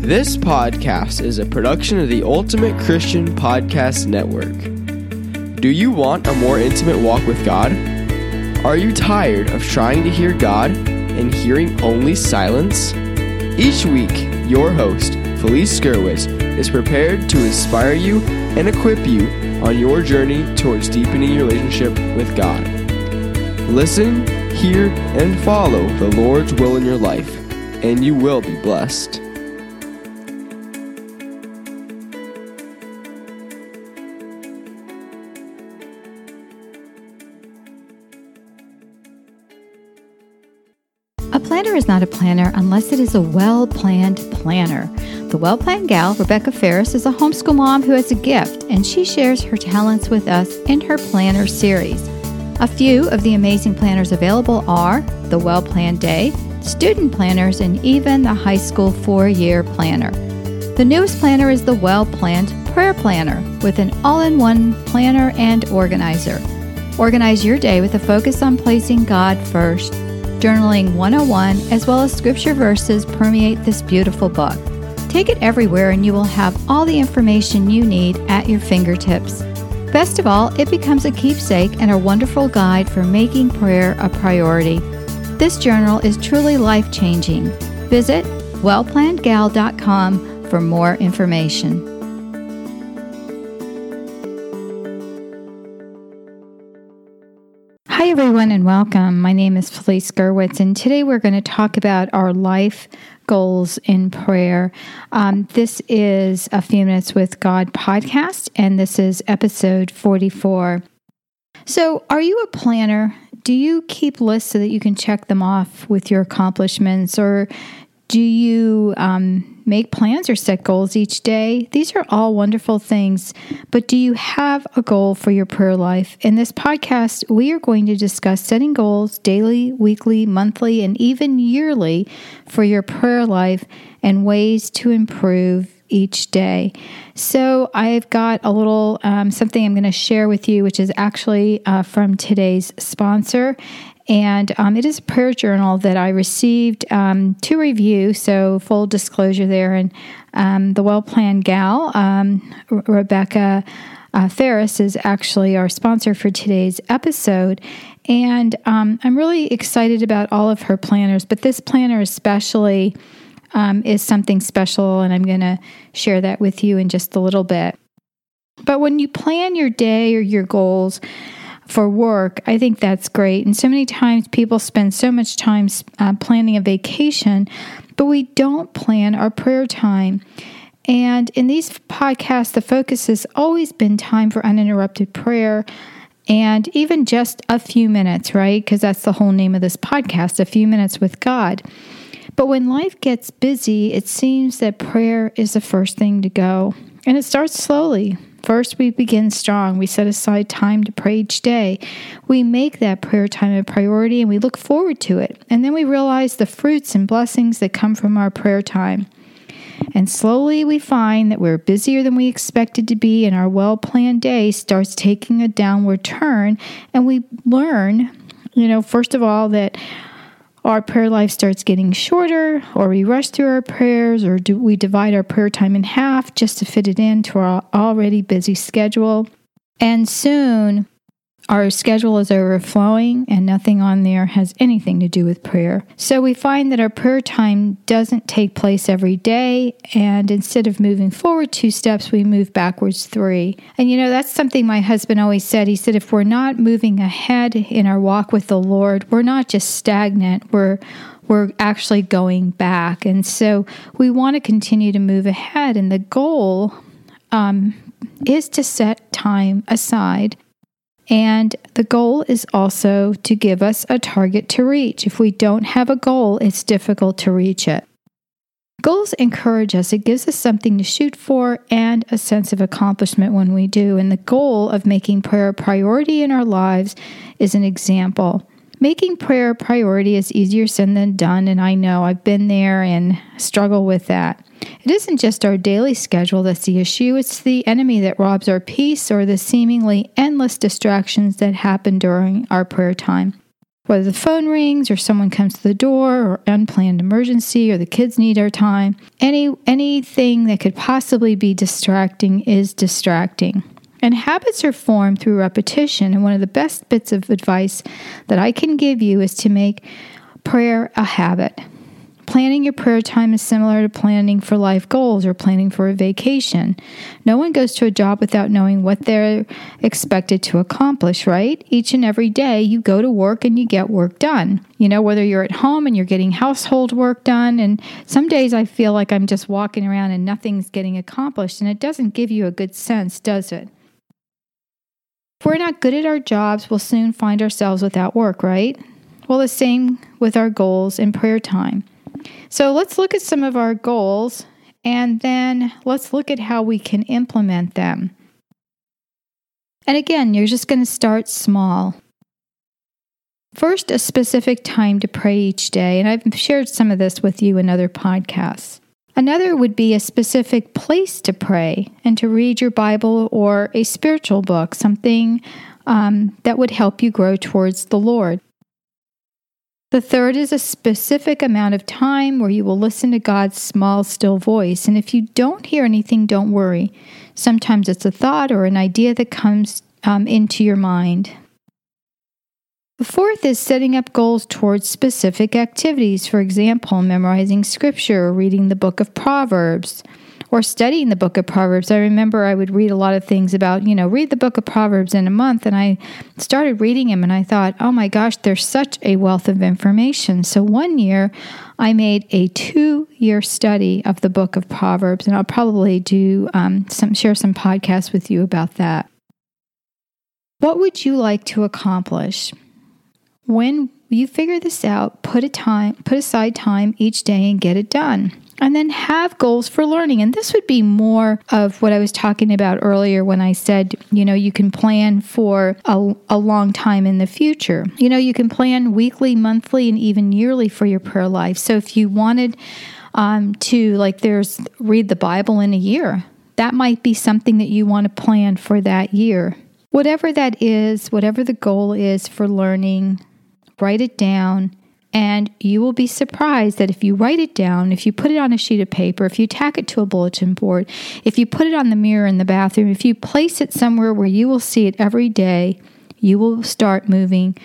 This podcast is a production of the Ultimate Christian Podcast Network. Do you want a more intimate walk with God? Are you tired of trying to hear God and hearing only silence? Each week, your host, Felice Gerwitz, is prepared to inspire you and equip you on your journey towards deepening your relationship with God. Listen, hear, and follow the Lord's will in your life, and you will be blessed. Is not a planner unless it is a well planned planner. The well planned gal, Rebecca Farris, is a homeschool mom who has a gift, and she shares her talents with us in her planner series. A few of the amazing planners available are the Well Planned Day, student planners, and even the high school four year planner. The newest planner is the Well Planned Prayer Planner with an all in one planner and organizer. Organize your day with a focus on placing God first. Journaling 101 as well as scripture verses permeate this beautiful book. Take it everywhere and you will have all the information you need at your fingertips. Best of all, it becomes a keepsake and a wonderful guide for making prayer a priority. This journal is truly life changing. Visit wellplannedgal.com for more information. Everyone, and welcome. My name is Felice Gerwitz, and today we're going to talk about our life goals in prayer. Um, this is a Few Minutes with God podcast, and this is episode 44. So, are you a planner? Do you keep lists so that you can check them off with your accomplishments, or do you um, make plans or set goals each day? These are all wonderful things, but do you have a goal for your prayer life? In this podcast, we are going to discuss setting goals daily, weekly, monthly, and even yearly for your prayer life and ways to improve each day. So, I've got a little um, something I'm going to share with you, which is actually uh, from today's sponsor. And um, it is a prayer journal that I received um, to review. So, full disclosure there. And um, the well planned gal, um, Rebecca uh, Farris, is actually our sponsor for today's episode. And um, I'm really excited about all of her planners, but this planner especially um, is something special. And I'm going to share that with you in just a little bit. But when you plan your day or your goals, for work, I think that's great. And so many times people spend so much time uh, planning a vacation, but we don't plan our prayer time. And in these podcasts, the focus has always been time for uninterrupted prayer and even just a few minutes, right? Because that's the whole name of this podcast, A Few Minutes with God. But when life gets busy, it seems that prayer is the first thing to go. And it starts slowly, First, we begin strong. We set aside time to pray each day. We make that prayer time a priority and we look forward to it. And then we realize the fruits and blessings that come from our prayer time. And slowly we find that we're busier than we expected to be, and our well planned day starts taking a downward turn. And we learn, you know, first of all, that our prayer life starts getting shorter, or we rush through our prayers, or do we divide our prayer time in half just to fit it into our already busy schedule. And soon our schedule is overflowing and nothing on there has anything to do with prayer. So we find that our prayer time doesn't take place every day. And instead of moving forward two steps, we move backwards three. And you know, that's something my husband always said. He said, if we're not moving ahead in our walk with the Lord, we're not just stagnant, we're we're actually going back. And so we want to continue to move ahead. And the goal um, is to set time aside and the goal is also to give us a target to reach. If we don't have a goal, it's difficult to reach it. Goals encourage us, it gives us something to shoot for and a sense of accomplishment when we do. And the goal of making prayer a priority in our lives is an example. Making prayer a priority is easier said than done, and I know I've been there and struggle with that. It isn't just our daily schedule that's the issue, it's the enemy that robs our peace or the seemingly endless distractions that happen during our prayer time. whether the phone rings or someone comes to the door or unplanned emergency or the kids need our time. Any anything that could possibly be distracting is distracting. And habits are formed through repetition. And one of the best bits of advice that I can give you is to make prayer a habit. Planning your prayer time is similar to planning for life goals or planning for a vacation. No one goes to a job without knowing what they're expected to accomplish, right? Each and every day you go to work and you get work done. You know, whether you're at home and you're getting household work done. And some days I feel like I'm just walking around and nothing's getting accomplished. And it doesn't give you a good sense, does it? If we're not good at our jobs, we'll soon find ourselves without work, right? Well, the same with our goals and prayer time. So let's look at some of our goals and then let's look at how we can implement them. And again, you're just going to start small. First, a specific time to pray each day, and I've shared some of this with you in other podcasts. Another would be a specific place to pray and to read your Bible or a spiritual book, something um, that would help you grow towards the Lord. The third is a specific amount of time where you will listen to God's small, still voice. And if you don't hear anything, don't worry. Sometimes it's a thought or an idea that comes um, into your mind. The fourth is setting up goals towards specific activities, for example, memorizing scripture or reading the book of Proverbs or studying the book of Proverbs. I remember I would read a lot of things about, you know, read the book of Proverbs in a month. And I started reading them and I thought, oh my gosh, there's such a wealth of information. So one year I made a two year study of the book of Proverbs. And I'll probably do um, some, share some podcasts with you about that. What would you like to accomplish? When you figure this out, put a time, put aside time each day and get it done and then have goals for learning. And this would be more of what I was talking about earlier when I said, you know, you can plan for a, a long time in the future. You know, you can plan weekly, monthly, and even yearly for your prayer life. So if you wanted um, to, like, there's read the Bible in a year, that might be something that you want to plan for that year. Whatever that is, whatever the goal is for learning, write it down and you will be surprised that if you write it down, if you put it on a sheet of paper, if you tack it to a bulletin board, if you put it on the mirror in the bathroom, if you place it somewhere where you will see it every day, you will start moving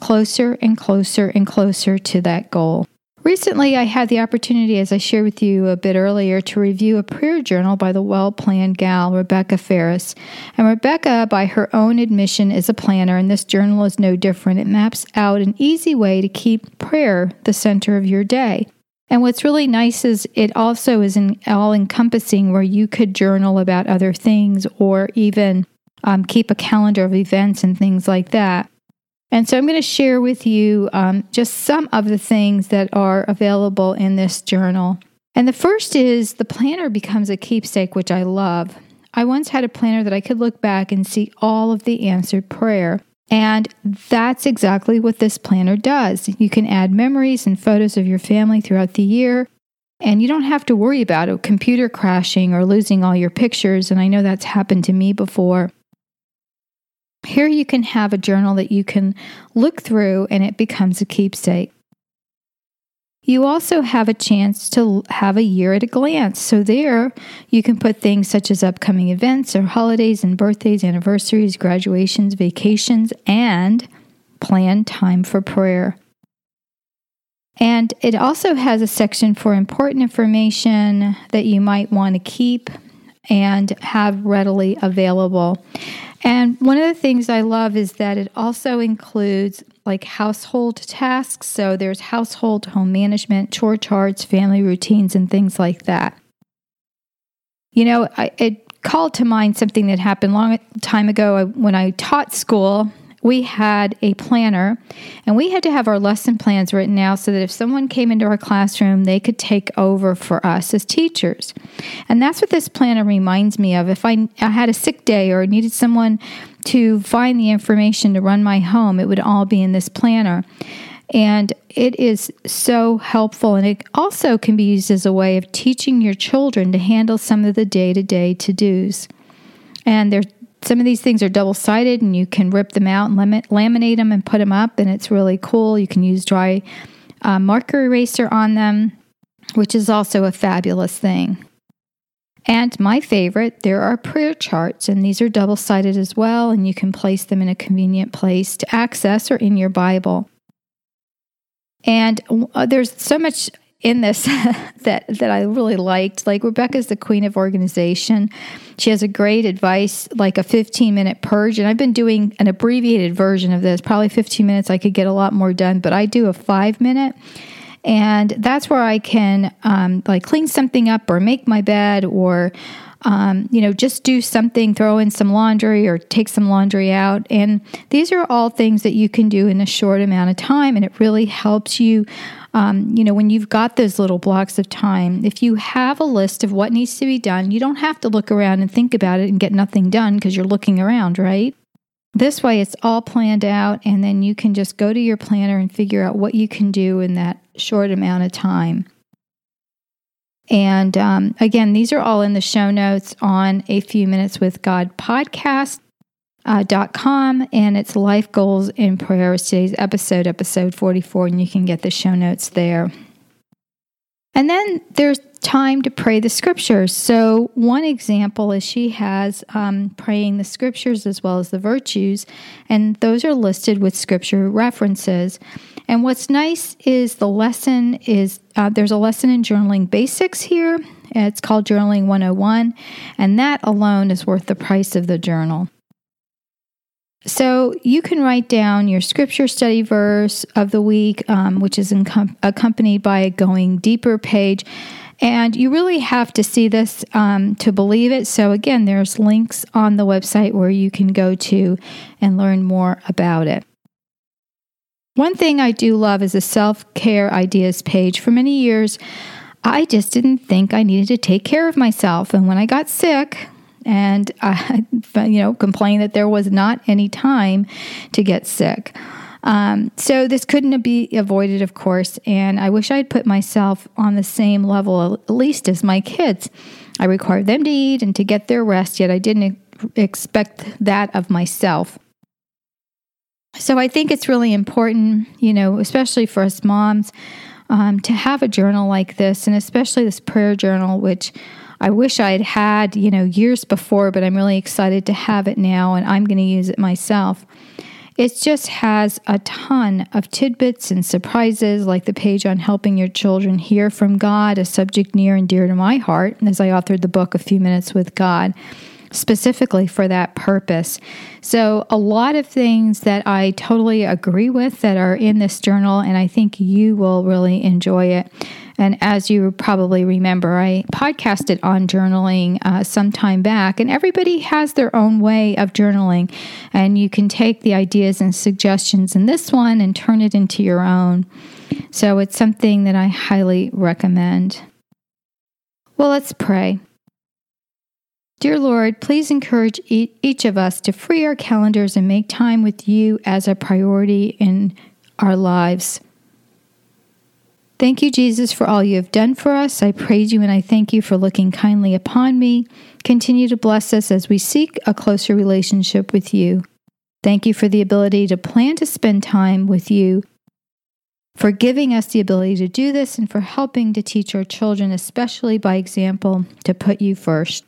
closer and closer and closer to that goal. Recently, I had the opportunity, as I shared with you a bit earlier, to review a prayer journal by the well planned gal, Rebecca Farris. And Rebecca, by her own admission, is a planner, and this journal is no different. It maps out an easy way to keep prayer the center of your day. And what's really nice is it also is an all encompassing where you could journal about other things or even um, keep a calendar of events and things like that. And so I'm going to share with you um, just some of the things that are available in this journal. And the first is the planner becomes a keepsake, which I love. I once had a planner that I could look back and see all of the answered prayer. And that's exactly what this planner does. You can add memories and photos of your family throughout the year, and you don't have to worry about a computer crashing or losing all your pictures. And I know that's happened to me before. Here you can have a journal that you can look through and it becomes a keepsake. You also have a chance to have a year at a glance. So, there you can put things such as upcoming events or holidays and birthdays, anniversaries, graduations, vacations, and plan time for prayer. And it also has a section for important information that you might want to keep and have readily available. And one of the things I love is that it also includes like household tasks. So there's household, home management, chore charts, family routines, and things like that. You know, I, it called to mind something that happened long time ago uh, when I taught school we had a planner and we had to have our lesson plans written out so that if someone came into our classroom, they could take over for us as teachers. And that's what this planner reminds me of. If I, I had a sick day or needed someone to find the information to run my home, it would all be in this planner. And it is so helpful. And it also can be used as a way of teaching your children to handle some of the day to day to dos. And there's some of these things are double sided and you can rip them out and laminate them and put them up, and it's really cool. You can use dry uh, marker eraser on them, which is also a fabulous thing. And my favorite, there are prayer charts, and these are double sided as well, and you can place them in a convenient place to access or in your Bible. And uh, there's so much in this that that I really liked. Like Rebecca's the queen of organization. She has a great advice, like a 15 minute purge. And I've been doing an abbreviated version of this. Probably 15 minutes, I could get a lot more done, but I do a five minute. And that's where I can um, like clean something up or make my bed or um, you know, just do something, throw in some laundry or take some laundry out. And these are all things that you can do in a short amount of time. And it really helps you um, you know, when you've got those little blocks of time, if you have a list of what needs to be done, you don't have to look around and think about it and get nothing done because you're looking around, right? This way, it's all planned out, and then you can just go to your planner and figure out what you can do in that short amount of time. And um, again, these are all in the show notes on a few minutes with God podcast uh, com and it's life goals in prayer is today's episode episode 44 and you can get the show notes there. And then there's time to pray the scriptures. So one example is she has um, praying the scriptures as well as the virtues and those are listed with scripture references. And what's nice is the lesson is uh, there's a lesson in journaling basics here. It's called journaling 101 and that alone is worth the price of the journal so you can write down your scripture study verse of the week, um, which is accompanied by a going deeper page. And you really have to see this um, to believe it. So, again, there's links on the website where you can go to and learn more about it. One thing I do love is a self care ideas page. For many years, I just didn't think I needed to take care of myself. And when I got sick, and I, you know, complained that there was not any time to get sick. Um, so this couldn't be avoided, of course, and I wish I'd put myself on the same level, at least as my kids. I required them to eat and to get their rest, yet I didn't expect that of myself. So I think it's really important, you know, especially for us moms, um, to have a journal like this, and especially this prayer journal, which I wish I'd had, you know, years before, but I'm really excited to have it now and I'm going to use it myself. It just has a ton of tidbits and surprises, like the page on helping your children hear from God, a subject near and dear to my heart, as I authored the book A Few Minutes with God specifically for that purpose. So, a lot of things that I totally agree with that are in this journal, and I think you will really enjoy it. And as you probably remember, I podcasted on journaling uh, some time back, and everybody has their own way of journaling. And you can take the ideas and suggestions in this one and turn it into your own. So it's something that I highly recommend. Well, let's pray. Dear Lord, please encourage each of us to free our calendars and make time with you as a priority in our lives. Thank you, Jesus, for all you have done for us. I praise you and I thank you for looking kindly upon me. Continue to bless us as we seek a closer relationship with you. Thank you for the ability to plan to spend time with you, for giving us the ability to do this, and for helping to teach our children, especially by example, to put you first.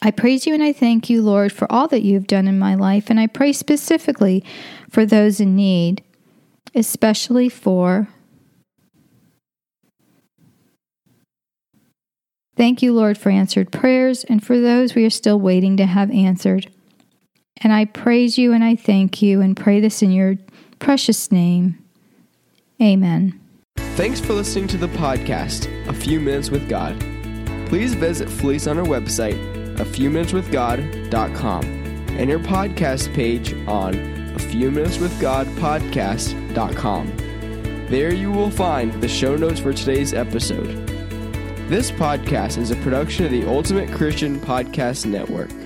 I praise you and I thank you, Lord, for all that you have done in my life, and I pray specifically for those in need, especially for Thank you, Lord, for answered prayers and for those we are still waiting to have answered. And I praise you and I thank you and pray this in your precious name. Amen. Thanks for listening to the podcast, A Few Minutes with God. Please visit Felice on our website, a few minutes with God.com, and your podcast page on a few minutes with God podcast.com. There you will find the show notes for today's episode. This podcast is a production of the Ultimate Christian Podcast Network.